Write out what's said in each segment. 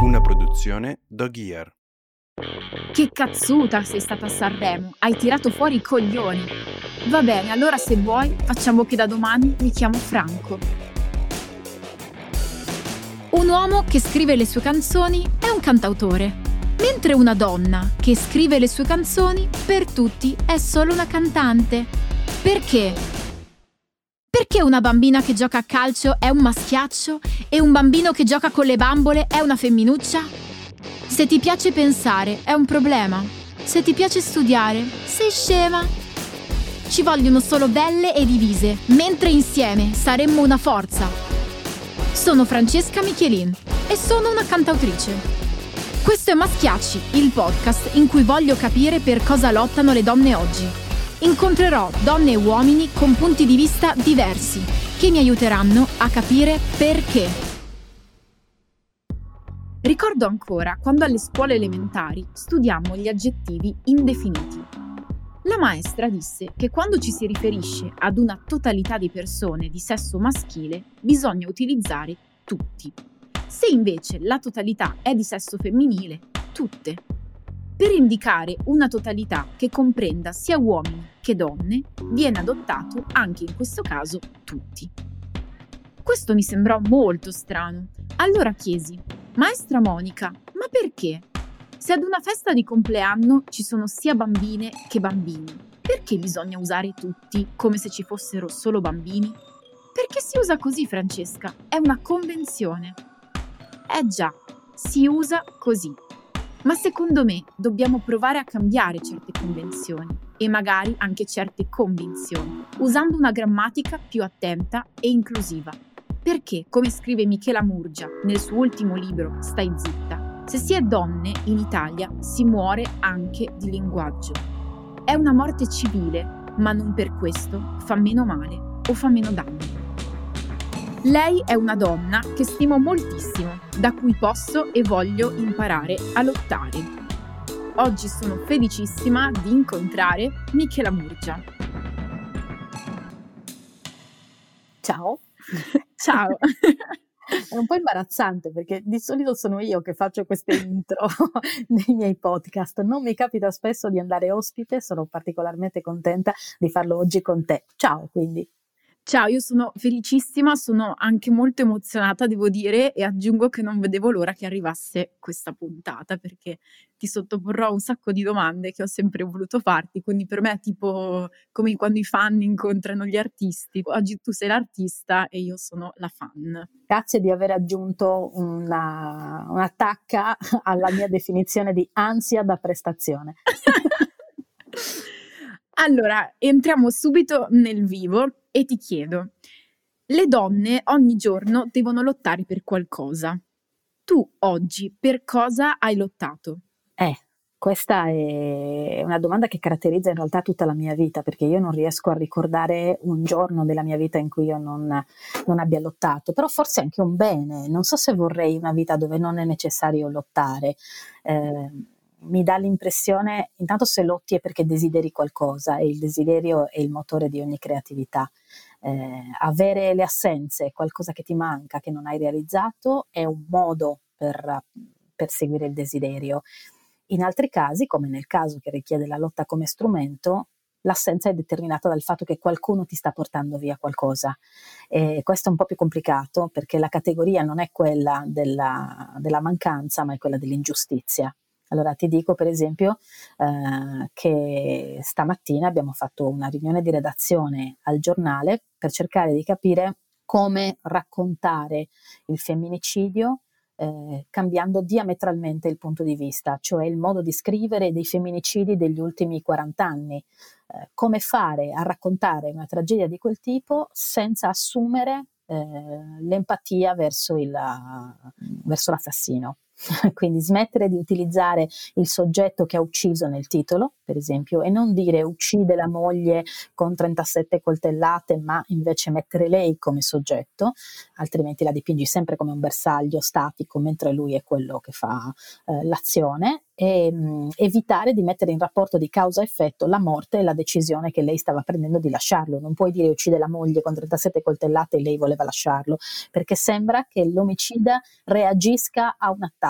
Una produzione Dog Ear. Che cazzuta sei stata a Sanremo, hai tirato fuori i coglioni. Va bene, allora se vuoi facciamo che da domani mi chiamo Franco. Un uomo che scrive le sue canzoni è un cantautore, mentre una donna che scrive le sue canzoni per tutti è solo una cantante. Perché? Perché una bambina che gioca a calcio è un maschiaccio e un bambino che gioca con le bambole è una femminuccia? Se ti piace pensare è un problema. Se ti piace studiare, sei scema. Ci vogliono solo belle e divise, mentre insieme saremmo una forza. Sono Francesca Michelin e sono una cantautrice. Questo è Maschiacci, il podcast in cui voglio capire per cosa lottano le donne oggi. Incontrerò donne e uomini con punti di vista diversi che mi aiuteranno a capire perché. Ricordo ancora quando alle scuole elementari studiammo gli aggettivi indefiniti. La maestra disse che quando ci si riferisce ad una totalità di persone di sesso maschile bisogna utilizzare tutti. Se invece la totalità è di sesso femminile, tutte. Per indicare una totalità che comprenda sia uomini che donne, viene adottato anche in questo caso tutti. Questo mi sembrò molto strano. Allora chiesi, Maestra Monica, ma perché? Se ad una festa di compleanno ci sono sia bambine che bambini, perché bisogna usare tutti come se ci fossero solo bambini? Perché si usa così, Francesca? È una convenzione. Eh già, si usa così. Ma secondo me dobbiamo provare a cambiare certe convenzioni e magari anche certe convinzioni, usando una grammatica più attenta e inclusiva. Perché, come scrive Michela Murgia nel suo ultimo libro Stai zitta, se si è donne in Italia si muore anche di linguaggio. È una morte civile, ma non per questo fa meno male o fa meno danni. Lei è una donna che stimo moltissimo, da cui posso e voglio imparare a lottare. Oggi sono felicissima di incontrare Michela Murgia. Ciao. Ciao. È un po' imbarazzante perché di solito sono io che faccio queste intro nei miei podcast. Non mi capita spesso di andare ospite, sono particolarmente contenta di farlo oggi con te. Ciao, quindi. Ciao, io sono felicissima, sono anche molto emozionata, devo dire, e aggiungo che non vedevo l'ora che arrivasse questa puntata perché ti sottoporrò un sacco di domande che ho sempre voluto farti, quindi per me è tipo come quando i fan incontrano gli artisti. Oggi tu sei l'artista e io sono la fan. Grazie di aver aggiunto una, un'attacca alla mia definizione di ansia da prestazione. allora, entriamo subito nel vivo e ti chiedo, le donne ogni giorno devono lottare per qualcosa. Tu oggi per cosa hai lottato? Eh, questa è una domanda che caratterizza in realtà tutta la mia vita, perché io non riesco a ricordare un giorno della mia vita in cui io non, non abbia lottato, però forse anche un bene. Non so se vorrei una vita dove non è necessario lottare. Eh, mi dà l'impressione, intanto se lotti è perché desideri qualcosa e il desiderio è il motore di ogni creatività. Eh, avere le assenze, qualcosa che ti manca, che non hai realizzato, è un modo per perseguire il desiderio. In altri casi, come nel caso che richiede la lotta come strumento, l'assenza è determinata dal fatto che qualcuno ti sta portando via qualcosa. E questo è un po' più complicato perché la categoria non è quella della, della mancanza, ma è quella dell'ingiustizia. Allora ti dico per esempio eh, che stamattina abbiamo fatto una riunione di redazione al giornale per cercare di capire come raccontare il femminicidio eh, cambiando diametralmente il punto di vista, cioè il modo di scrivere dei femminicidi degli ultimi 40 anni. Eh, come fare a raccontare una tragedia di quel tipo senza assumere eh, l'empatia verso, il, verso l'assassino. Quindi smettere di utilizzare il soggetto che ha ucciso nel titolo, per esempio, e non dire uccide la moglie con 37 coltellate, ma invece mettere lei come soggetto, altrimenti la dipingi sempre come un bersaglio statico, mentre lui è quello che fa eh, l'azione e mh, evitare di mettere in rapporto di causa-effetto la morte e la decisione che lei stava prendendo di lasciarlo. Non puoi dire uccide la moglie con 37 coltellate e lei voleva lasciarlo, perché sembra che l'omicida reagisca a un attacco,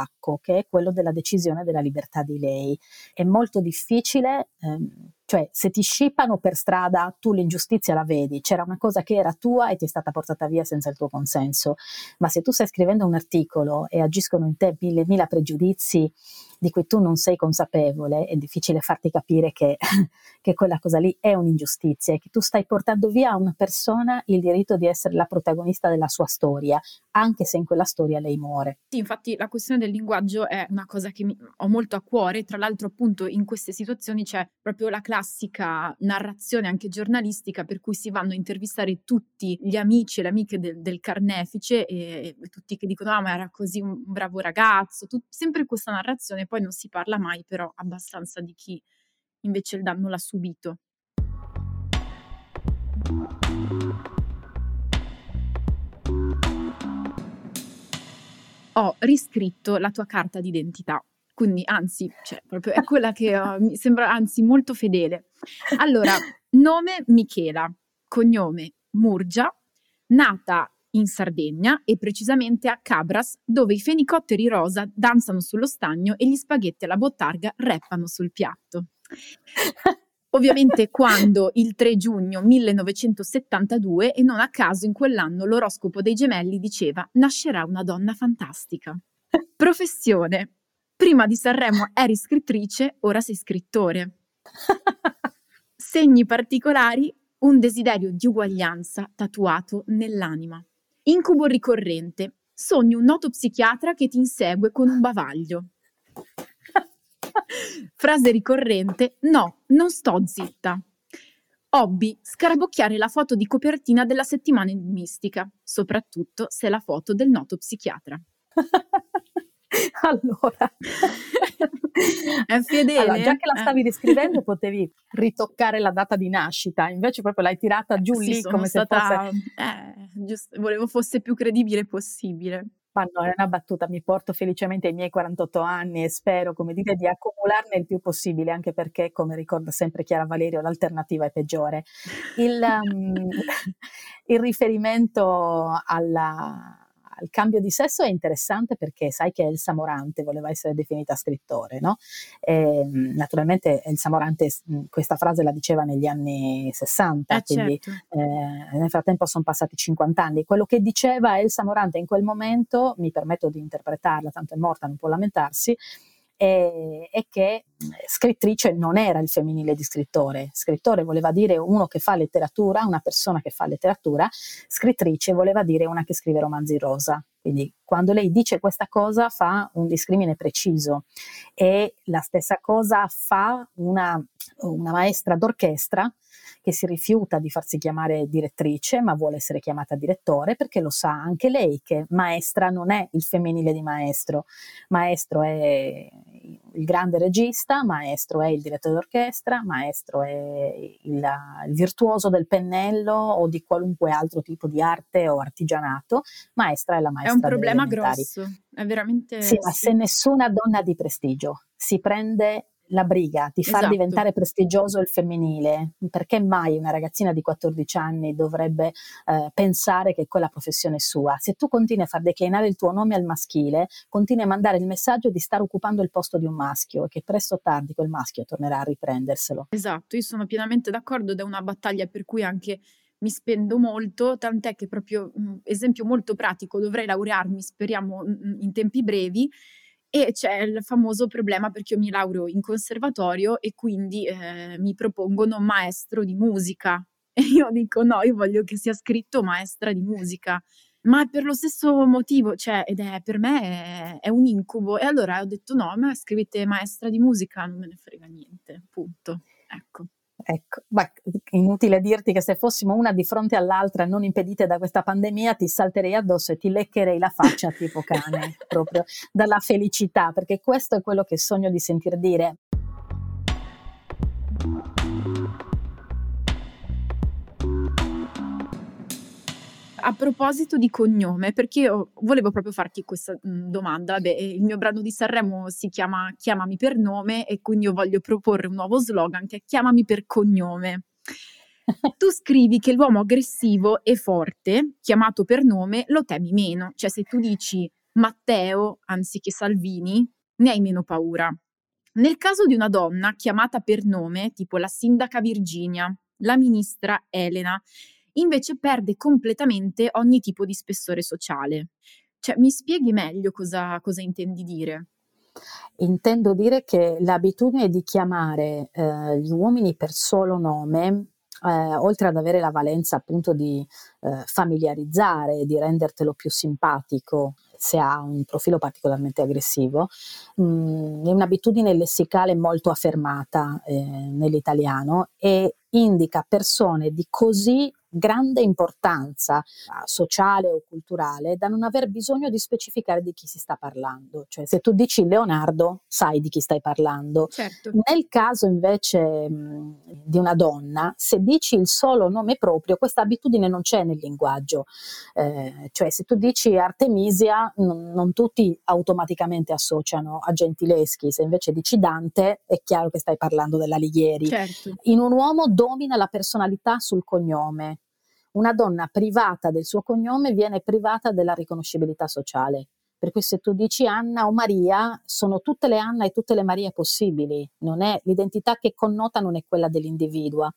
che è quello della decisione della libertà di lei. È molto difficile. Ehm, cioè, se ti scippano per strada, tu l'ingiustizia la vedi, c'era una cosa che era tua e ti è stata portata via senza il tuo consenso. Ma se tu stai scrivendo un articolo e agiscono in te mille, mila pregiudizi di cui tu non sei consapevole, è difficile farti capire che, che quella cosa lì è un'ingiustizia e che tu stai portando via a una persona il diritto di essere la protagonista della sua storia, anche se in quella storia lei muore. Sì, infatti la questione del linguaggio è una cosa che mi, ho molto a cuore, tra l'altro appunto in queste situazioni c'è proprio la classica narrazione anche giornalistica per cui si vanno a intervistare tutti gli amici e le amiche del, del carnefice e, e, tutti che dicono ah ma era così un bravo ragazzo, tut, sempre questa narrazione poi non si parla mai però abbastanza di chi invece il danno l'ha subito. Ho riscritto la tua carta d'identità, quindi anzi, cioè, proprio è quella che uh, mi sembra anzi molto fedele. Allora, nome Michela, cognome Murgia, nata in Sardegna e precisamente a Cabras, dove i fenicotteri rosa danzano sullo stagno e gli spaghetti alla bottarga reppano sul piatto. Ovviamente quando il 3 giugno 1972 e non a caso in quell'anno l'oroscopo dei gemelli diceva nascerà una donna fantastica. Professione. Prima di Sanremo eri scrittrice, ora sei scrittore. Segni particolari, un desiderio di uguaglianza tatuato nell'anima. Incubo ricorrente. Sogni un noto psichiatra che ti insegue con un bavaglio. Frase ricorrente: No, non sto zitta. Hobby: scarabocchiare la foto di copertina della settimana mistica, soprattutto se è la foto del noto psichiatra. allora, è fedele. Allora, già che la eh. stavi eh. descrivendo, potevi ritoccare la data di nascita, invece proprio l'hai tirata giù sì, lì come stata, se fosse. Eh, giusto, volevo fosse più credibile possibile. Ma no, è una battuta, mi porto felicemente ai miei 48 anni e spero, come dire, di accumularne il più possibile, anche perché, come ricorda sempre Chiara Valerio, l'alternativa è peggiore. Il, um, il riferimento alla, il cambio di sesso è interessante perché sai che Elsa Morante voleva essere definita scrittore, no? E, ehm, naturalmente Elsa Morante questa frase la diceva negli anni 60, eh, quindi certo. eh, nel frattempo sono passati 50 anni. Quello che diceva Elsa Morante in quel momento, mi permetto di interpretarla, tanto è morta, non può lamentarsi, è, è che scrittrice non era il femminile di scrittore, scrittore voleva dire uno che fa letteratura, una persona che fa letteratura, scrittrice voleva dire una che scrive romanzi rosa. Quindi quando lei dice questa cosa fa un discrimine preciso e la stessa cosa fa una, una maestra d'orchestra che si rifiuta di farsi chiamare direttrice ma vuole essere chiamata direttore perché lo sa anche lei che maestra non è il femminile di maestro, maestro è il grande regista, maestro è il direttore d'orchestra, maestro è il, il virtuoso del pennello o di qualunque altro tipo di arte o artigianato, maestra è la maestra. È un problema grosso, è veramente... Sì, ma se nessuna donna di prestigio si prende la briga di far Esatto. diventare prestigioso il femminile, perché mai una ragazzina di 14 anni dovrebbe eh, pensare che quella professione è sua? Se tu continui a far declinare il tuo nome al maschile, continui a mandare il messaggio di stare occupando il posto di un maschio e che presto o tardi quel maschio tornerà a riprenderselo. Esatto, io sono pienamente d'accordo ed è una battaglia per cui anche mi spendo molto, tant'è che proprio, mh, esempio molto pratico, dovrei laurearmi, speriamo, mh, in tempi brevi, e c'è il famoso problema perché io mi laureo in conservatorio e quindi eh, mi propongono maestro di musica. E io dico no, io voglio che sia scritto maestra di musica. Ma per lo stesso motivo, cioè, ed è per me è, è un incubo. E allora ho detto no, ma scrivete maestra di musica, non me ne frega niente, punto. Ecco. Ecco, beh, inutile dirti che se fossimo una di fronte all'altra non impedite da questa pandemia ti salterei addosso e ti leccherei la faccia tipo cane, proprio dalla felicità, perché questo è quello che sogno di sentir dire. A proposito di cognome, perché io volevo proprio farti questa mh, domanda. Vabbè, il mio brano di Sanremo si chiama Chiamami per nome e quindi io voglio proporre un nuovo slogan che è Chiamami per cognome. tu scrivi che l'uomo aggressivo e forte, chiamato per nome, lo temi meno. Cioè se tu dici Matteo anziché Salvini, ne hai meno paura. Nel caso di una donna chiamata per nome, tipo la sindaca Virginia, la ministra Elena, invece perde completamente ogni tipo di spessore sociale. Cioè, mi spieghi meglio cosa, cosa intendi dire? Intendo dire che l'abitudine di chiamare eh, gli uomini per solo nome, eh, oltre ad avere la valenza appunto di eh, familiarizzare, di rendertelo più simpatico, se ha un profilo particolarmente aggressivo, mh, mm, è un'abitudine lessicale molto affermata eh, nell'italiano e indica persone di così grande importanza sociale o culturale da non aver bisogno di specificare di chi si sta parlando. Cioè, se tu dici Leonardo, sai di chi stai parlando. Certo. Nel caso invece mh, di una donna, se dici il solo nome proprio, questa abitudine non c'è nel linguaggio. Eh, cioè, se tu dici Artemisia, non, non tutti automaticamente associano a Gentileschi, se invece dici Dante, è chiaro che stai parlando della Lighieri. Certo. In un uomo domina la personalità sul cognome una donna privata del suo cognome viene privata della riconoscibilità sociale. Per cui se tu dici Anna o Maria, sono tutte le Anna e tutte le Marie possibili, è, l'identità che connota non è quella dell'individuo.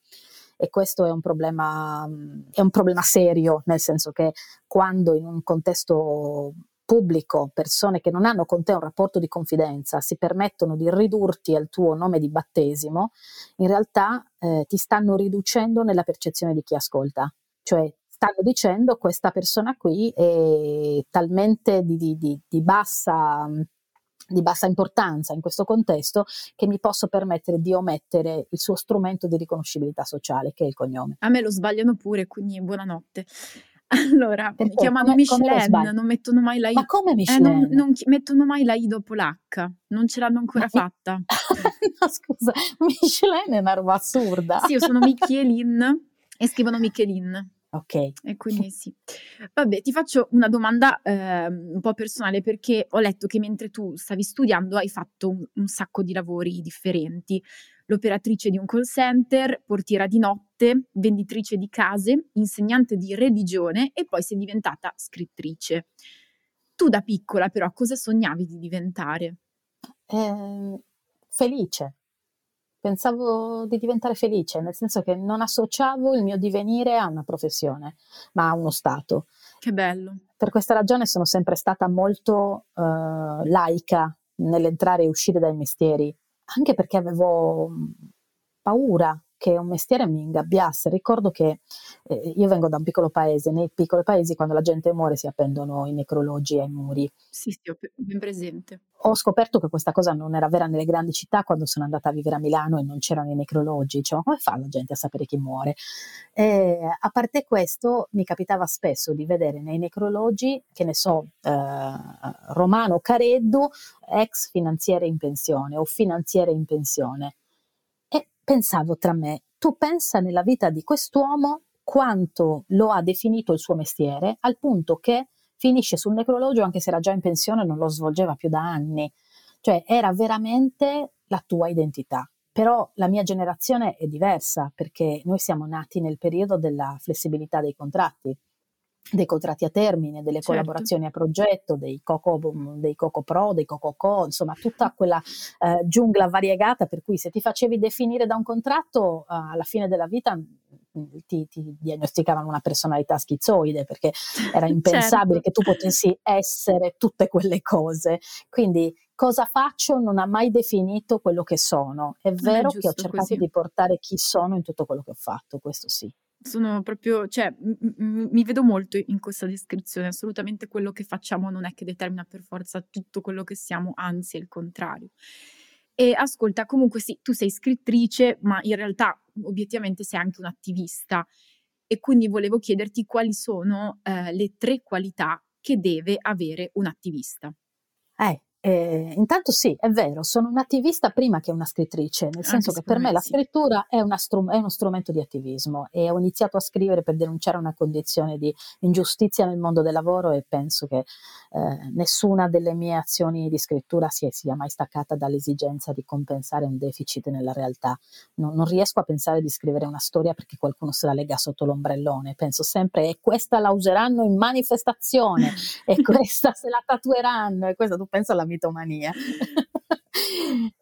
E questo è un, problema, è un problema serio, nel senso che quando in un contesto pubblico persone che non hanno con te un rapporto di confidenza si permettono di ridurti al tuo nome di battesimo, in realtà eh, ti stanno riducendo nella percezione di chi ascolta. Cioè stanno dicendo questa persona qui è talmente di, di, di, di bassa di bassa importanza in questo contesto che mi posso permettere di omettere il suo strumento di riconoscibilità sociale che è il cognome. A me lo sbagliano pure, quindi buonanotte. Allora, Perché? chiamano come, Michelin, come non mettono mai la I. Ma come Michelin? Eh, non, non, mettono mai la I dopo l'H, non ce l'hanno ancora Ma fatta. no, scusa, Michelin è una roba assurda. Sì, io sono Michelin e scrivono Michelin. Ok. E quindi sì. Vabbè, ti faccio una domanda eh, un po' personale perché ho letto che mentre tu stavi studiando hai fatto un, un, sacco di lavori differenti. L'operatrice di un call center, portiera di notte, venditrice di case, insegnante di religione e poi sei diventata scrittrice. Tu da piccola però cosa sognavi di diventare? Eh, felice pensavo di diventare felice, nel senso che non associavo il mio divenire a una professione, ma a uno stato. Che bello. Per questa ragione sono sempre stata molto uh, laica nell'entrare e uscire dai mestieri, anche perché avevo paura che un mestiere mi ingabbiasse. Ricordo che eh, io vengo da un piccolo paese, nei piccoli paesi quando la gente muore si appendono i necrologi ai muri. Sì, sì, ho ben presente. Ho scoperto che questa cosa non era vera nelle grandi città quando sono andata a vivere a Milano e non c'erano i necrologi. Cioè, come fa la gente a sapere chi muore? E, a parte questo, mi capitava spesso di vedere nei necrologi, che ne so, eh, Romano Careddu, ex finanziere in pensione o finanziere in pensione pensavo tra me, tu pensa nella vita di quest'uomo quanto lo ha definito il suo mestiere, al punto che finisce sul necrologio anche se era già in pensione e non lo svolgeva più da anni. Cioè era veramente la tua identità. Però la mia generazione è diversa perché noi siamo nati nel periodo della flessibilità dei contratti dei contratti a termine, delle certo. collaborazioni a progetto, dei Coco, dei Coco Pro, dei Coco Co, insomma tutta quella eh, giungla variegata per cui se ti facevi definire da un contratto eh, alla fine della vita mm, ti, ti, diagnosticavano una personalità schizoide perché era impensabile certo. che tu potessi essere tutte quelle cose. Quindi cosa faccio non ha mai definito quello che sono. È vero è che ho cercato così. di portare chi sono in tutto quello che ho fatto, questo sì. Sono proprio, cioè, m- m- mi vedo molto in questa descrizione. Assolutamente quello che facciamo non è che determina per forza tutto quello che siamo, anzi è il contrario. E ascolta, comunque sì, tu sei scrittrice, ma in realtà obiettivamente sei anche un'attivista e quindi volevo chiederti quali sono eh, le tre qualità che deve avere un attivista. Eh, eh, intanto sì, è vero, sono un'attivista prima che una scrittrice, nel senso che per me, la scrittura è, strum- è, uno strumento di attivismo e ho iniziato a scrivere per denunciare una condizione di ingiustizia nel mondo del lavoro e penso che eh, nessuna delle mie azioni di scrittura sia, sia, mai staccata dall'esigenza di compensare un deficit nella realtà. Non, non, riesco a pensare di scrivere una storia perché qualcuno se la lega sotto l'ombrellone, penso sempre e questa la useranno in manifestazione e questa se la tatueranno e questa tu pensa alla mia mitomania.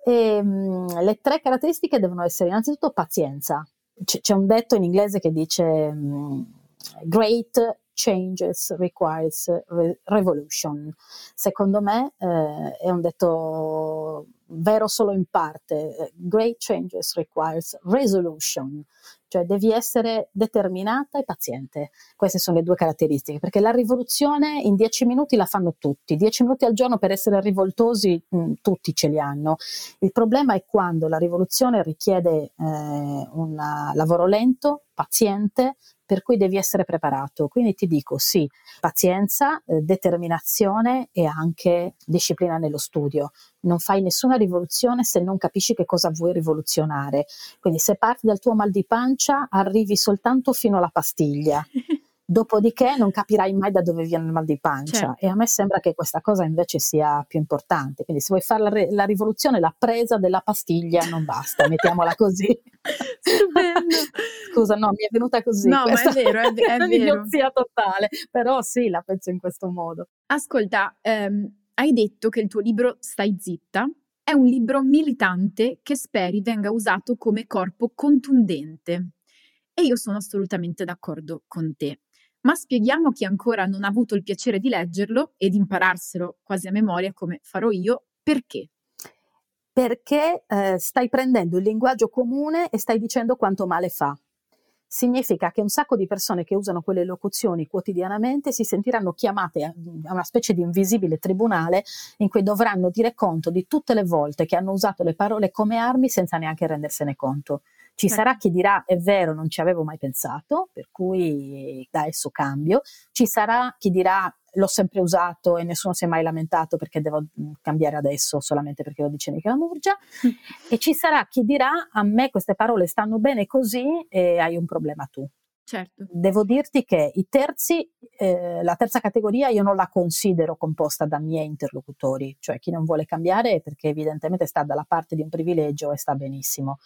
e, ehm, le tre caratteristiche devono essere innanzitutto pazienza. C- c'è un detto in inglese che dice um, great changes requires re- revolution. Secondo me eh, è un detto vero solo in parte. Great changes requires resolution, cioè devi essere determinata e paziente. Queste sono le due caratteristiche, perché la rivoluzione in dieci minuti la fanno tutti, dieci minuti al giorno per essere rivoltosi mh, mm, tutti ce li hanno. Il problema è quando la rivoluzione richiede eh, un lavoro lento, paziente, per cui devi essere preparato. Quindi ti dico sì, pazienza, eh, determinazione e anche disciplina nello studio. Non fai nessuna rivoluzione se non capisci che cosa vuoi rivoluzionare. Quindi se parti dal tuo mal di pancia, arrivi soltanto fino alla pastiglia. Dopodiché non capirai mai da dove viene il mal di pancia certo. e a me sembra che questa cosa invece sia più importante. Quindi se vuoi fare la, re- la rivoluzione, la presa della pastiglia non basta, mettiamola così. Scusa, no, mi è venuta così. No, ma è vero, è, è vero. totale, però sì, la penso in questo modo. Ascolta, ehm, hai detto che il tuo libro Stai zitta è un libro militante che speri venga usato come corpo contundente. E io sono assolutamente d'accordo con te ma spieghiamo chi ancora non ha avuto il piacere di leggerlo ed impararselo quasi a memoria come farò io, perché. Perché eh, stai prendendo il linguaggio comune e stai dicendo quanto male fa. Significa che un sacco di persone che usano quelle locuzioni quotidianamente si sentiranno chiamate a una specie di invisibile tribunale in cui dovranno dire conto di tutte le volte che hanno usato le parole come armi senza neanche rendersene conto. Ci sarà chi dirà è vero, non ci avevo mai pensato, per cui da adesso cambio. Ci sarà chi dirà l'ho sempre usato e nessuno si è mai lamentato perché devo mm, cambiare adesso solamente perché lo dice Nicola Murgia. e ci sarà chi dirà a me queste parole stanno bene così e hai un problema tu. Certo. Devo dirti che i terzi, eh, la terza categoria io non la considero composta da miei interlocutori, cioè chi non vuole cambiare perché evidentemente sta dalla parte di un privilegio e sta benissimo.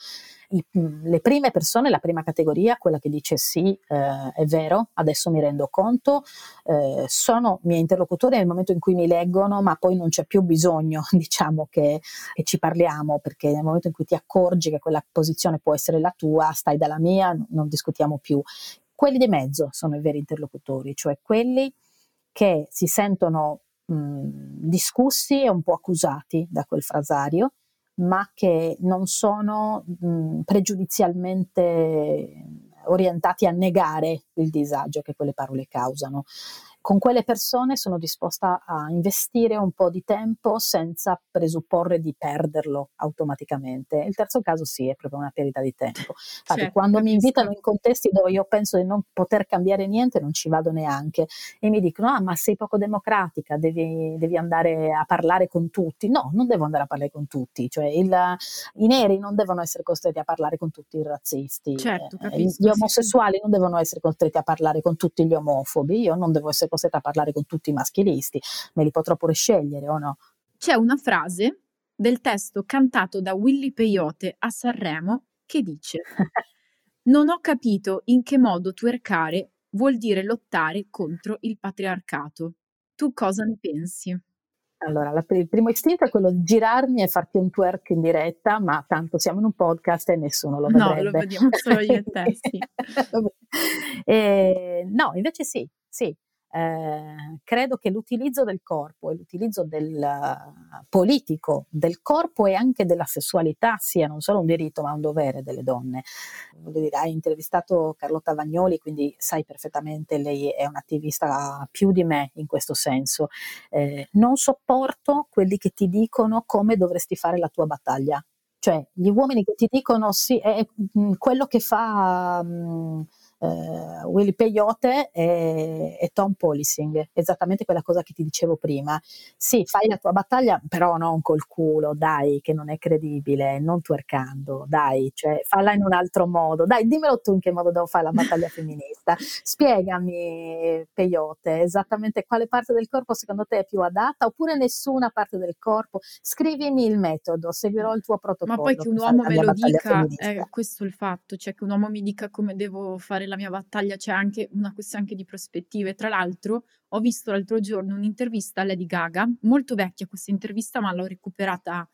I, mm, le prime persone, la prima categoria, quella che dice sì, eh, è vero, adesso mi rendo conto, eh, sono miei interlocutori nel momento in cui mi leggono, ma poi non c'è più bisogno, diciamo, che, che ci parliamo, perché nel momento in cui ti accorgi che quella posizione può essere la tua, stai dalla mia, non discutiamo più. Quelli di mezzo sono i veri interlocutori, cioè quelli che si sentono mh, discussi e un po' accusati da quel frasario ma che non sono mh, pregiudizialmente orientati a negare il disagio che quelle parole causano con quelle persone sono disposta a investire un po' di tempo senza presupporre di perderlo automaticamente. Il terzo caso sì, è proprio una perdita di tempo. Infatti, certo, quando mi invitano in contesti dove io penso di non poter cambiare niente, non ci vado neanche e mi dicono: Ah, ma sei poco democratica, devi, devi andare a parlare con tutti. No, non devo andare a parlare con tutti, cioè il, i neri non devono essere costretti a parlare con tutti i razzisti, certo, eh, capisco, gli omosessuali sì. non devono essere costretti a parlare con tutti gli omofobi, io non devo essere costretta a parlare con tutti i maschilisti, me li potrò pure scegliere o no? C'è una frase del testo cantato da Willy Peyote a Sanremo che dice Non ho capito in che modo twerkare vuol dire lottare contro il patriarcato. Tu cosa ne pensi? Allora, la, il primo istinto è quello di girarmi e farti un twerk in diretta, ma tanto siamo in un podcast e nessuno lo vedrebbe. No, lo vediamo solo io e te, sì. e, no, invece sì, sì. Eh, credo che l'utilizzo del corpo e l'utilizzo del uh, politico del corpo e anche della sessualità sia non solo un diritto ma un dovere delle donne. Voglio dire, hai intervistato Carlotta Vagnoli, quindi sai perfettamente, lei è un'attivista più di me in questo senso. Eh, non sopporto quelli che ti dicono come dovresti fare la tua battaglia. Cioè, gli uomini che ti dicono sì, è, è quello che fa... Mh, eh, Willy Peyote e, e, Tom Policing, esattamente quella cosa che ti dicevo prima. Sì, fai la tua battaglia, però non col culo, dai, che non è credibile, non twerkando, dai, cioè falla in un altro modo, dai, dimmelo tu in che modo devo fare la battaglia femminista. Spiegami, Peyote, esattamente quale parte del corpo secondo te è più adatta, oppure nessuna parte del corpo. Scrivimi il metodo, seguirò il tuo protocollo. Ma poi che un uomo me lo dica, è questo il fatto, cioè che un uomo mi dica come devo fare la mia battaglia c'è anche una questione anche di prospettive. Tra l'altro, ho visto l'altro giorno un'intervista a Lady Gaga, molto vecchia questa intervista, ma l'ho recuperata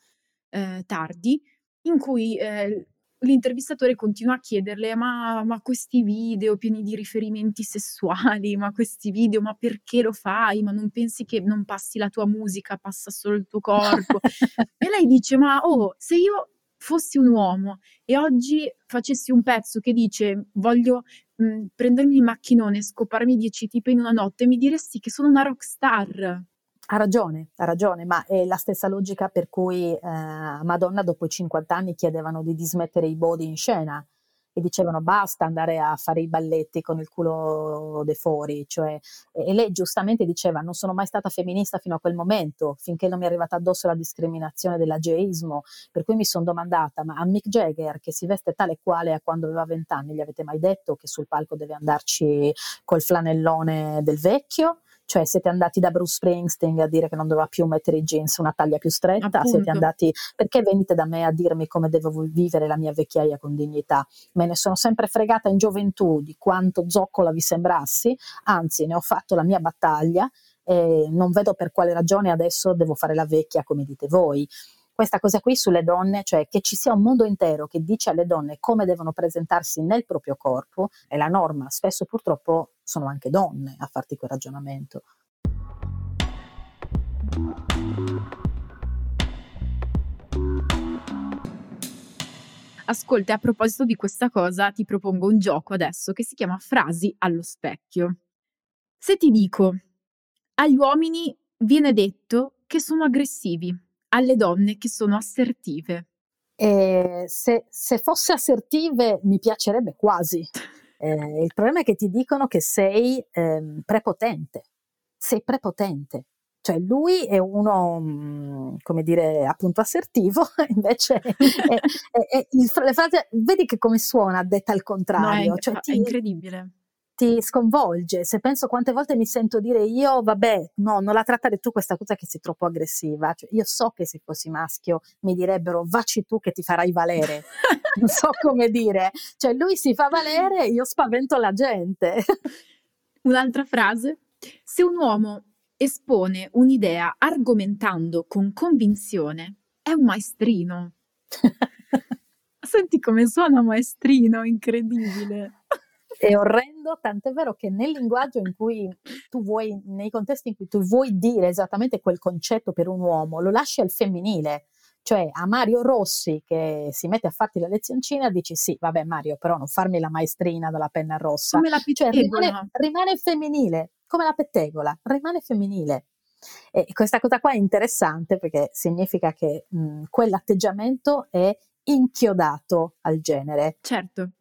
eh, tardi, in cui eh, l'intervistatore continua a chiederle: ma, ma, questi video pieni di riferimenti sessuali, ma questi video, ma perché lo fai? Ma non pensi che non passi la tua musica, passa solo il tuo corpo? e lei dice: Ma oh, se io fossi un uomo e oggi facessi un pezzo che dice voglio mh, mhmm, prendermi il macchinone scoparmi dieci tipi in una notte, mi diresti che sono una rockstar. Ha ragione, ha ragione, ma è la stessa logica per cui eh, Madonna dopo i 50 anni chiedevano di dismettere i body in scena e dicevano basta andare a fare i balletti con il culo de fuori, cioè, e lei giustamente diceva non sono mai stata femminista fino a quel momento, finché non mi è arrivata addosso la discriminazione dell'ageismo, per cui mi sono domandata, ma a Mick Jagger che si veste tale quale a quando aveva vent'anni, gli avete mai detto che sul palco deve andarci col flanellone del vecchio? Cioè siete andati da Bruce Springsteen a dire che non doveva più mettere i jeans una taglia più stretta, Appunto. siete andati perché venite da me a dirmi come devo vivere la mia vecchiaia con dignità? Me ne sono sempre fregata in gioventù di quanto zoccola vi sembrassi, anzi ne ho fatto la mia battaglia e non vedo per quale ragione adesso devo fare la vecchia come dite voi questa cosa qui sulle donne, cioè che ci sia un mondo intero che dice alle donne come devono presentarsi nel proprio corpo, è la norma. Spesso purtroppo sono anche donne a farti quel ragionamento. Ascolta, a proposito di questa cosa, ti propongo un gioco adesso che si chiama Frasi allo specchio. Se ti dico, agli uomini viene detto che sono aggressivi, alle donne che sono assertive? Eh, se, se, fosse assertive mi piacerebbe quasi. Eh, il problema è che ti dicono che sei eh, prepotente, sei prepotente. Cioè lui è uno, mm, come dire, appunto assertivo, invece è, è, è, il, le frasi, vedi che come suona detta al contrario. No, cioè, ti, è incredibile ti sconvolge. Se penso quante volte mi sento dire io, vabbè, no, non la trattare tu questa cosa che sei troppo aggressiva. Cioè, io so che se fossi maschio mi direbbero vacci tu che ti farai valere. non so come dire. Cioè, lui si fa valere, io spavento la gente. Un'altra frase. Se un uomo espone un'idea argomentando con convinzione, è un maestrino. Senti come suona maestrino, incredibile è orrendo, tant'è vero che nel linguaggio in cui tu vuoi, nei contesti in cui tu vuoi dire esattamente quel concetto per un uomo, lo lasci al femminile. Cioè a Mario Rossi che si mette a farti la lezioncina dici sì, vabbè Mario, però non farmi la maestrina dalla penna rossa. Come la cioè, rimane, rimane femminile, come la pettegola, rimane femminile. E questa cosa qua è interessante perché significa che mh, quell'atteggiamento è inchiodato al genere. Certo.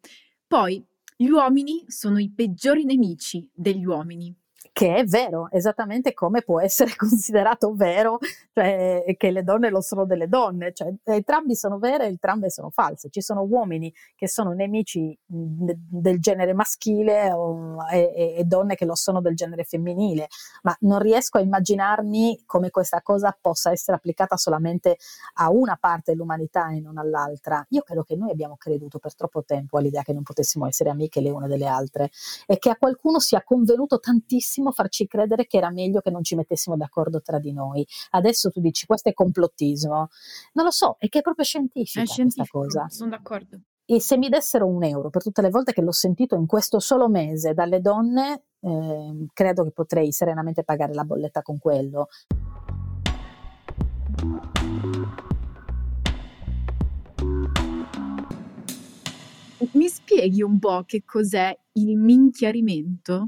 Poi gli uomini sono i peggiori nemici degli uomini che è vero, esattamente come può essere considerato vero cioè, che le donne lo sono delle donne, cioè, entrambi sono vere e entrambe sono false. Ci sono uomini che sono nemici del genere maschile o, e, e, donne che lo sono del genere femminile, ma non riesco a immaginarmi come questa cosa possa essere applicata solamente a una parte dell'umanità e non all'altra. Io credo che noi abbiamo creduto per troppo tempo all'idea che non potessimo essere amiche le une delle altre e che a qualcuno sia convenuto tantissimo benissimo farci credere che era meglio che non ci mettessimo d'accordo tra di noi. Adesso tu dici questo è complottismo. Non lo so, è che è proprio scientifica, è scientifico, questa cosa. Sono d'accordo. e se mi dessero un euro per tutte le volte che l'ho sentito in questo solo mese dalle donne, eh, credo che potrei serenamente pagare la bolletta con quello. Mi spieghi un po' che cos'è il minchiarimento?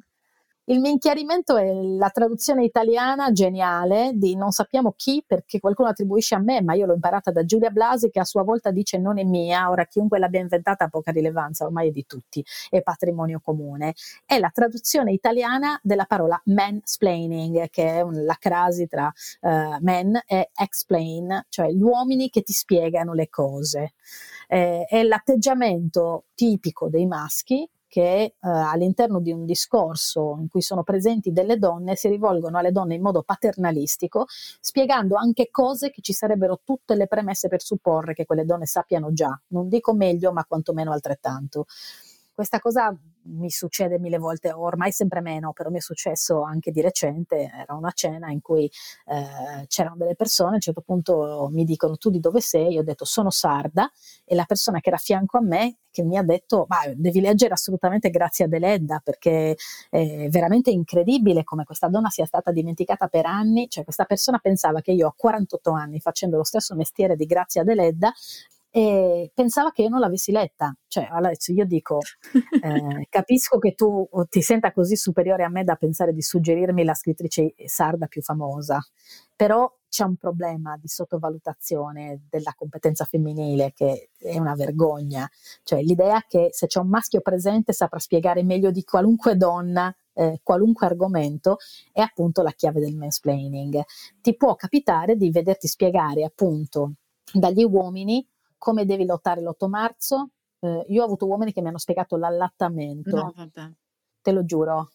Il minchiarimento è la traduzione italiana geniale di non sappiamo chi perché qualcuno attribuisce a me, ma io l'ho imparata da Giulia Blasi che a sua volta dice non è mia, ora chiunque l'abbia inventata ha poca rilevanza, ormai è di tutti, è patrimonio comune. È la traduzione italiana della parola mansplaining, che è la crasi tra uh, men e explain, cioè gli uomini che ti spiegano le cose. Eh, è l'atteggiamento tipico dei maschi che eh, all'interno di un discorso in cui sono presenti delle donne si rivolgono alle donne in modo paternalistico, spiegando anche cose che ci sarebbero tutte le premesse per supporre che quelle donne sappiano già, non dico meglio, ma quantomeno altrettanto. Questa cosa mi succede mille volte, ormai sempre meno, però mi è successo anche di recente, era una cena in cui eh, c'erano delle persone, a un certo punto mi dicono tu di dove sei, io ho detto sono sarda e la persona che era a fianco a me che mi ha detto ma devi leggere assolutamente Grazia Deledda perché è veramente incredibile come questa donna sia stata dimenticata per anni, cioè questa persona pensava che io a 48 anni facendo lo stesso mestiere di Grazia Deledda e pensava che io non l'avessi letta. Cioè, adesso io dico, eh, capisco che tu ti senta così superiore a me da pensare di suggerirmi la scrittrice sarda più famosa, però c'è un problema di sottovalutazione della competenza femminile che è una vergogna. Cioè, l'idea che se c'è un maschio presente saprà spiegare meglio di qualunque donna eh, qualunque argomento è appunto la chiave del mansplaining. Ti può capitare di vederti spiegare appunto dagli uomini come devi lottare l'8 marzo. Eh, io ho avuto uomini che mi hanno spiegato l'allattamento. No. Te lo giuro.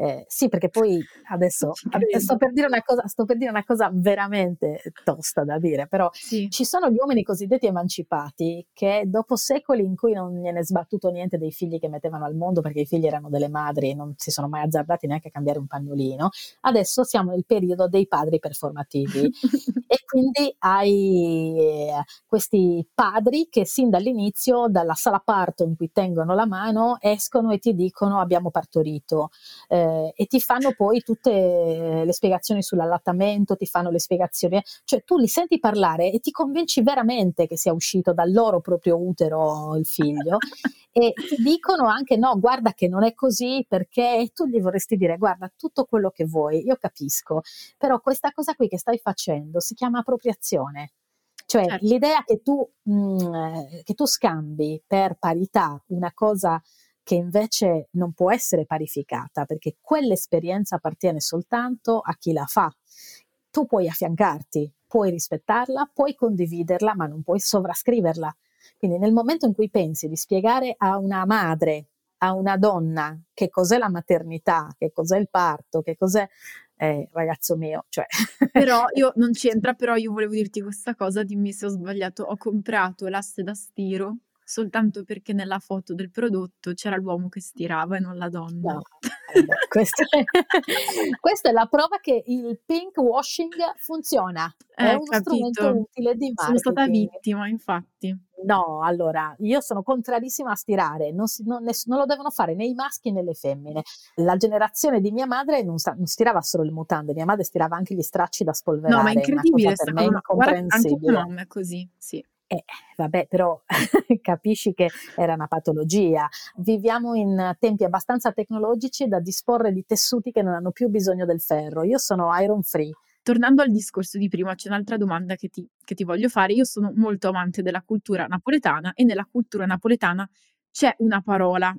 Eh, sì, perché poi adesso sto per, cosa, sto per, dire una cosa, veramente tosta da dire, però sì. ci sono gli uomini cosiddetti emancipati che dopo secoli in cui non gliene è sbattuto niente dei figli che mettevano al mondo perché i figli erano delle madri e non si sono mai azzardati neanche a cambiare un pannolino, adesso siamo nel periodo dei padri performativi e quindi hai eh, questi padri che sin dall'inizio dalla sala parto in cui tengono la mano escono e ti dicono abbiamo partorito. Eh, eh, e ti fanno poi tutte le spiegazioni sull'allattamento, ti fanno le spiegazioni, cioè tu li senti parlare e ti convinci veramente che sia uscito dal loro proprio utero il figlio e ti dicono anche no, guarda che non è così perché tu gli vorresti dire guarda tutto quello che vuoi, io capisco, però questa cosa qui che stai facendo si chiama appropriazione. Cioè certo. l'idea che tu, mh, mm, che tu scambi per parità una cosa che invece non può essere parificata perché quell'esperienza appartiene soltanto a chi la fa. Tu puoi affiancarti, puoi rispettarla, puoi condividerla, ma non puoi sovrascriverla. Quindi nel momento in cui pensi di spiegare a una madre, a una donna, che cos'è la maternità, che cos'è il parto, che cos'è eh, ragazzo mio, cioè. Però io non c'entra, però io volevo dirti questa cosa, dimmi se ho sbagliato, ho comprato l'asse da stiro soltanto perché nella foto del prodotto c'era l'uomo che stirava e non la donna. No, questa, è, questa, è, la prova che il pink washing funziona. Eh, è uno capito. strumento utile di marketing. Sono stata vittima, infatti. No, allora, io sono contrarissima a stirare, non, si, non, non, lo devono fare né i maschi né le femmine. La generazione di mia madre non, sta, non, stirava solo le mutande, mia madre stirava anche gli stracci da spolverare. No, ma è incredibile, per me è incomprensibile. Guarda, anche mamma è così, sì. Eh, vabbè, però capisci che era una patologia. Viviamo in tempi abbastanza tecnologici da disporre di tessuti che non hanno più bisogno del ferro. Io sono iron free. Tornando al discorso di prima, c'è un'altra domanda che ti, che ti voglio fare. Io sono molto amante della cultura napoletana e nella cultura napoletana c'è una parola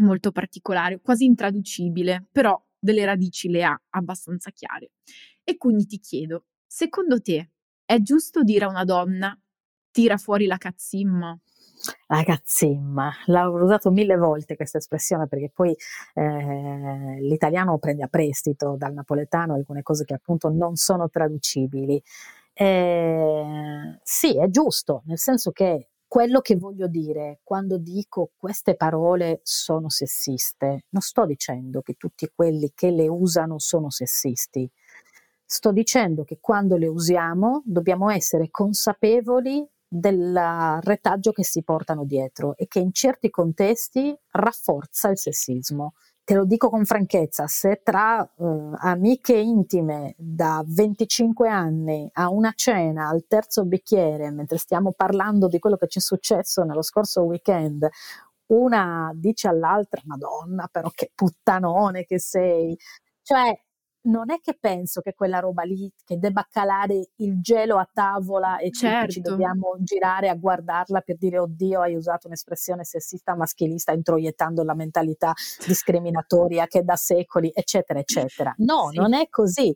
molto particolare, quasi intraducibile, però delle radici le ha abbastanza chiare. E quindi ti chiedo, secondo te è giusto dire a una donna tira fuori la cazzimma. La cazzimma, l'ho usato mille volte questa espressione perché poi eh, l'italiano prende a prestito dal napoletano alcune cose che appunto non sono traducibili. Eh, sì, è giusto, nel senso che quello che voglio dire quando dico queste parole sono sessiste, non sto dicendo che tutti quelli che le usano sono sessisti, sto dicendo che quando le usiamo dobbiamo essere consapevoli del retaggio che si portano dietro e che in certi contesti rafforza il sessismo. Te lo dico con franchezza, se tra eh, amiche intime da 25 anni a una cena al terzo bicchiere, mentre stiamo parlando di quello che ci è successo nello scorso weekend, una dice all'altra, Madonna, però che puttanone che sei. Cioè, non è che penso che quella roba lì che debba calare il gelo a tavola e certo. ci dobbiamo girare a guardarla per dire oddio hai usato un'espressione sessista maschilista introiettando la mentalità discriminatoria che da secoli eccetera eccetera no sì. non è così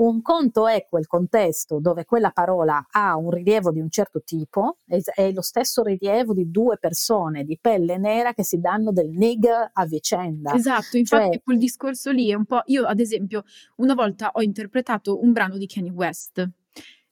un conto è quel contesto dove quella parola ha un rilievo di un certo tipo, è lo stesso rilievo di due persone di pelle nera che si danno del nigger a vicenda. Esatto, infatti cioè, quel discorso lì è un po'... Io ad esempio una volta ho interpretato un brano di Kanye West.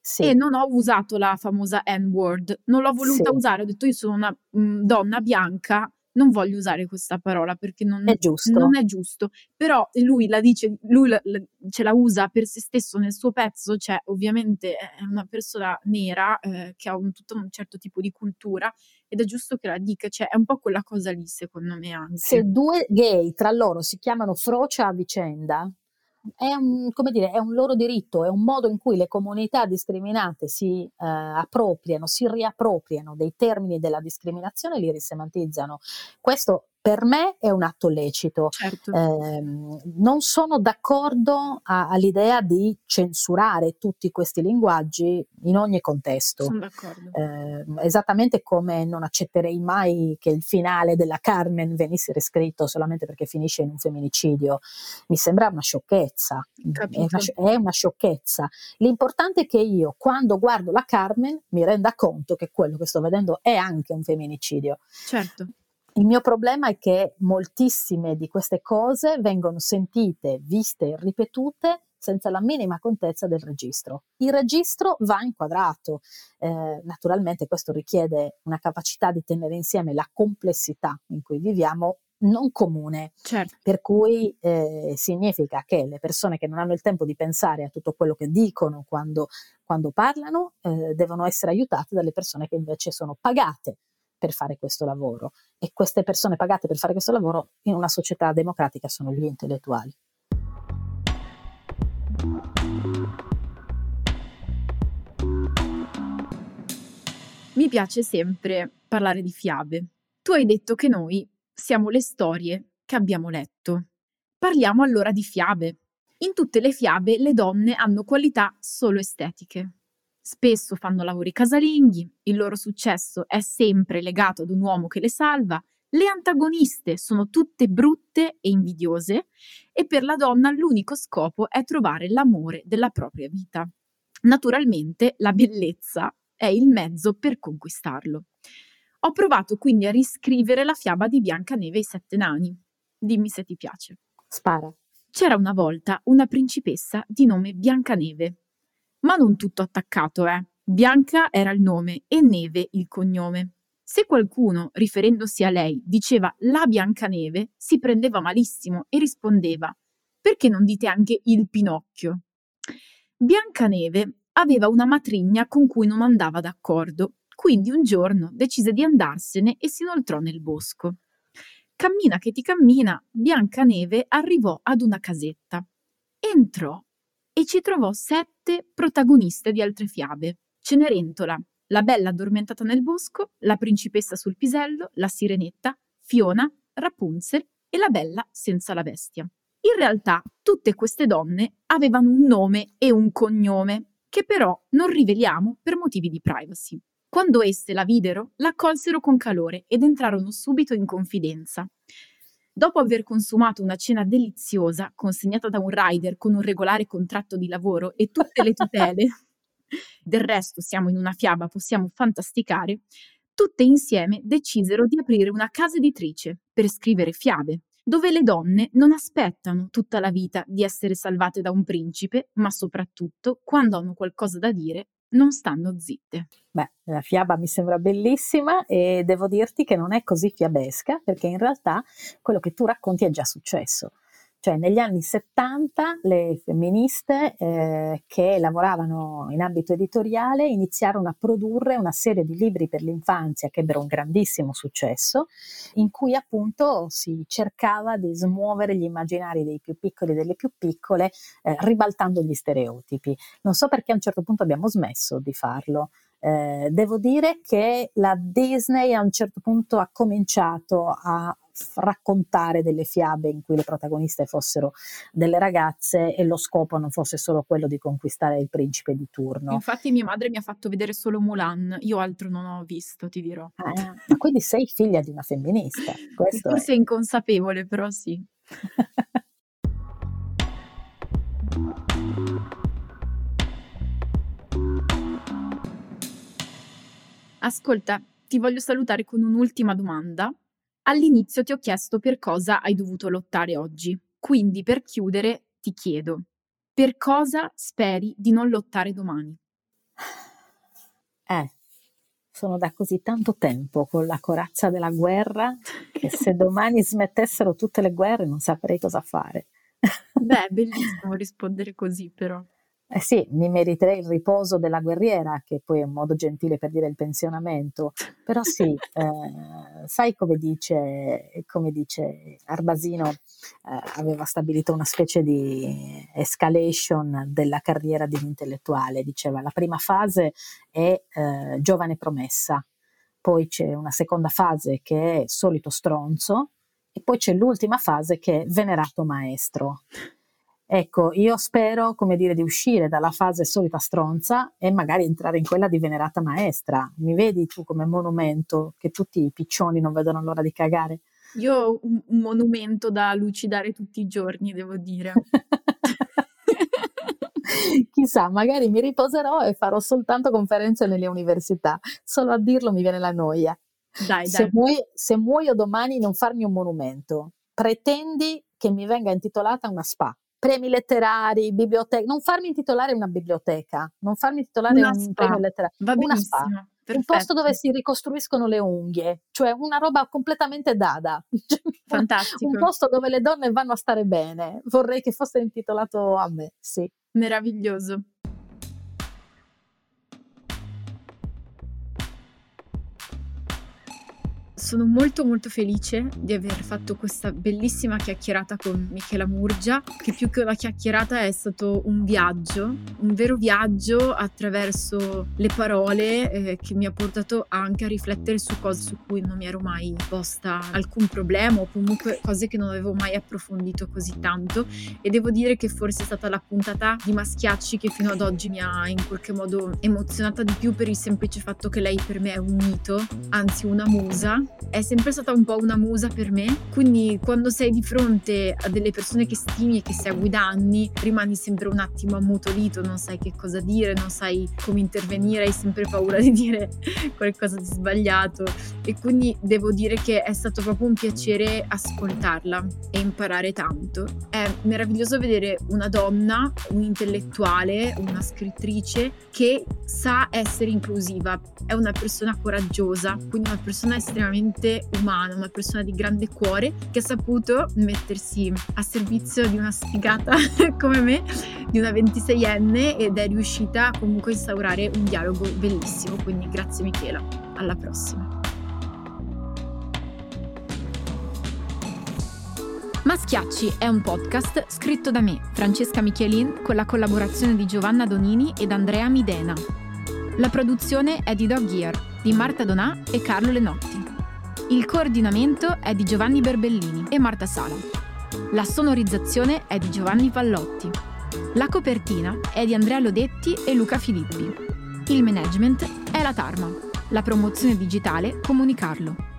Sì. E non ho usato la famosa N-word, non l'ho voluta sì. usare, ho detto io sono una mh, mm, donna bianca non voglio usare questa parola perché non è giusto, non è giusto. però lui la dice, lui la, la, ce la usa per se stesso nel suo pezzo, cioè ovviamente è una persona nera eh, che ha un, tutto un certo tipo di cultura ed è giusto che la dica, cioè è un po' quella cosa lì secondo me anche. Se due gay tra loro si chiamano frocia a vicenda, è un, dire, è un, loro diritto, è un modo in cui le comunità discriminate si eh, appropriano, si riappropriano dei termini della discriminazione e li risemantizzano. Questo per me è un atto lecito. Certo. Eh, non sono d'accordo a, all'idea di censurare tutti questi linguaggi in ogni contesto. Sono d'accordo. Eh, esattamente come non accetterei mai che il finale della Carmen venisse riscritto solamente perché finisce in un femminicidio. Mi sembra una sciocchezza. È una, è una sciocchezza. L'importante è che io, quando guardo la Carmen, mi renda conto che quello che sto vedendo è anche un femminicidio. Certo. Il mio problema è che moltissime di queste cose vengono sentite, viste e ripetute senza la minima contezza del registro. Il registro va inquadrato, eh, naturalmente questo richiede una capacità di tenere insieme la complessità in cui viviamo non comune, certo. per cui eh, significa che le persone che non hanno il tempo di pensare a tutto quello che dicono quando, quando parlano eh, devono essere aiutate dalle persone che invece sono pagate per fare questo lavoro e queste persone pagate per fare questo lavoro in una società democratica sono gli intellettuali. Mi piace sempre parlare di fiabe. Tu hai detto che noi siamo le storie che abbiamo letto. Parliamo allora di fiabe. In tutte le fiabe le donne hanno qualità solo estetiche. Spesso fanno lavori casalinghi, il loro successo è sempre legato ad un uomo che le salva, le antagoniste sono tutte brutte e invidiose e per la donna l'unico scopo è trovare l'amore della propria vita. Naturalmente la bellezza è il mezzo per conquistarlo. Ho provato quindi a riscrivere la fiaba di Biancaneve e i sette nani. Dimmi se ti piace. Spara. C'era una volta una principessa di nome Biancaneve ma non tutto attaccato, eh. Bianca era il nome e Neve il cognome. Se qualcuno, riferendosi a lei, diceva la Biancaneve, si prendeva malissimo e rispondeva perché non dite anche il Pinocchio? Biancaneve aveva una matrigna con cui non andava d'accordo, quindi un giorno decise di andarsene e si inoltrò nel bosco. Cammina che ti cammina, Biancaneve arrivò ad una casetta. Entrò e ci trovò sette protagoniste di altre fiabe. Cenerentola, la bella addormentata nel bosco, la principessa sul pisello, la sirenetta, Fiona, Rapunzel e la bella senza la bestia. In realtà tutte queste donne avevano un nome e un cognome, che però non riveliamo per motivi di privacy. Quando esse la videro, la accolsero con calore ed entrarono subito in confidenza. Dopo aver consumato una cena deliziosa consegnata da un rider con un regolare contratto di lavoro e tutte le tutele, del resto siamo in una fiaba, possiamo fantasticare, tutte insieme decisero di aprire una casa editrice per scrivere fiabe, dove le donne non aspettano tutta la vita di essere salvate da un principe, ma soprattutto, quando hanno qualcosa da dire, non stanno zitte. Beh, la fiaba mi sembra bellissima e devo dirti che non è così fiabesca perché in realtà quello che tu racconti è già successo. Cioè negli anni 70 le femministe eh, che lavoravano in ambito editoriale iniziarono a produrre una serie di libri per l'infanzia che ebbero un grandissimo successo, in cui appunto si cercava di smuovere gli immaginari dei più piccoli e delle più piccole, eh, ribaltando gli stereotipi. Non so perché a un certo punto abbiamo smesso di farlo. Eh, devo dire che la Disney a un certo punto ha cominciato a raccontare delle fiabe in cui le protagoniste fossero delle ragazze e lo scopo non fosse solo quello di conquistare il principe di turno. Infatti mia madre mi ha fatto vedere solo Mulan, io altro non ho visto, ti dirò. Ah, ma quindi sei figlia di una femminista. Questo Forse è inconsapevole, però sì. Ascolta, ti voglio salutare con un'ultima domanda. All'inizio ti ho chiesto per cosa hai dovuto lottare oggi. Quindi per chiudere ti chiedo, per cosa speri di non lottare domani? Eh, sono da così tanto tempo con la corazza della guerra che se domani smettessero tutte le guerre non saprei cosa fare. Beh, è bellissimo rispondere così però. Eh sì, mi meriterei il riposo della guerriera, che poi è un modo gentile per dire il pensionamento, però sì, eh, sai come dice, come dice Arbasino, eh, aveva stabilito una specie di escalation della carriera di un intellettuale, diceva la prima fase è eh, giovane promessa, poi c'è una seconda fase che è solito stronzo e poi c'è l'ultima fase che è venerato maestro. Ecco, io spero, come dire, di uscire dalla fase solita stronza e magari entrare in quella di venerata maestra. Mi vedi tu come monumento che tutti i piccioni non vedono l'ora di cagare? Io ho un, un monumento da lucidare tutti i giorni, devo dire. Chissà, magari mi riposerò e farò soltanto conferenze nelle università. Solo a dirlo mi viene la noia. Dai, Se, dai. muoio, se muoio domani non farmi un monumento, pretendi che mi venga intitolata una spa premi letterari, biblioteca, non farmi intitolare una biblioteca, non farmi intitolare Una un spa. premio letterario, Va una spa, un Perfetto. posto dove si ricostruiscono le unghie, cioè una roba completamente dada. Fantastico. un posto dove le donne vanno a stare bene. Vorrei che fosse intitolato a me, sì. Meraviglioso. Sono molto molto felice di aver fatto questa bellissima chiacchierata con Michela Murgia, che più che una chiacchierata è stato un viaggio, un vero viaggio attraverso le parole eh, che mi ha portato anche a riflettere su cose su cui non mi ero mai posta alcun problema o comunque cose che non avevo mai approfondito così tanto e devo dire che forse è stata la puntata di Maschiacci che fino ad oggi mi ha in qualche modo emozionata di più per il semplice fatto che lei per me è un mito, anzi una musa. È sempre stata un po' una musa per me, quindi quando sei di fronte a delle persone che stimi e che segui da anni, rimani sempre un attimo ammutolito, non sai che cosa dire, non sai come intervenire, hai sempre paura di dire qualcosa di sbagliato e quindi devo dire che è stato proprio un piacere ascoltarla e imparare tanto. È meraviglioso vedere una donna, un'intellettuale, una scrittrice che sa essere inclusiva, è una persona coraggiosa, quindi una persona estremamente umana, una persona di grande cuore che ha saputo mettersi a servizio di una sfigata come me, di una 26enne ed è riuscita comunque a instaurare un dialogo bellissimo, quindi grazie Michela, alla prossima. Maschiacci è un podcast scritto da me, Francesca Michelin, con la collaborazione di Giovanna Donini ed Andrea Midena. La produzione è di Dog Gear, di Marta Donà e Carlo Lenotti. Il coordinamento è di Giovanni Berbellini e Marta Sala. La sonorizzazione è di Giovanni Pallotti. La copertina è di Andrea Lodetti e Luca Filippi. Il management è la Tarma. La promozione digitale Comunicarlo.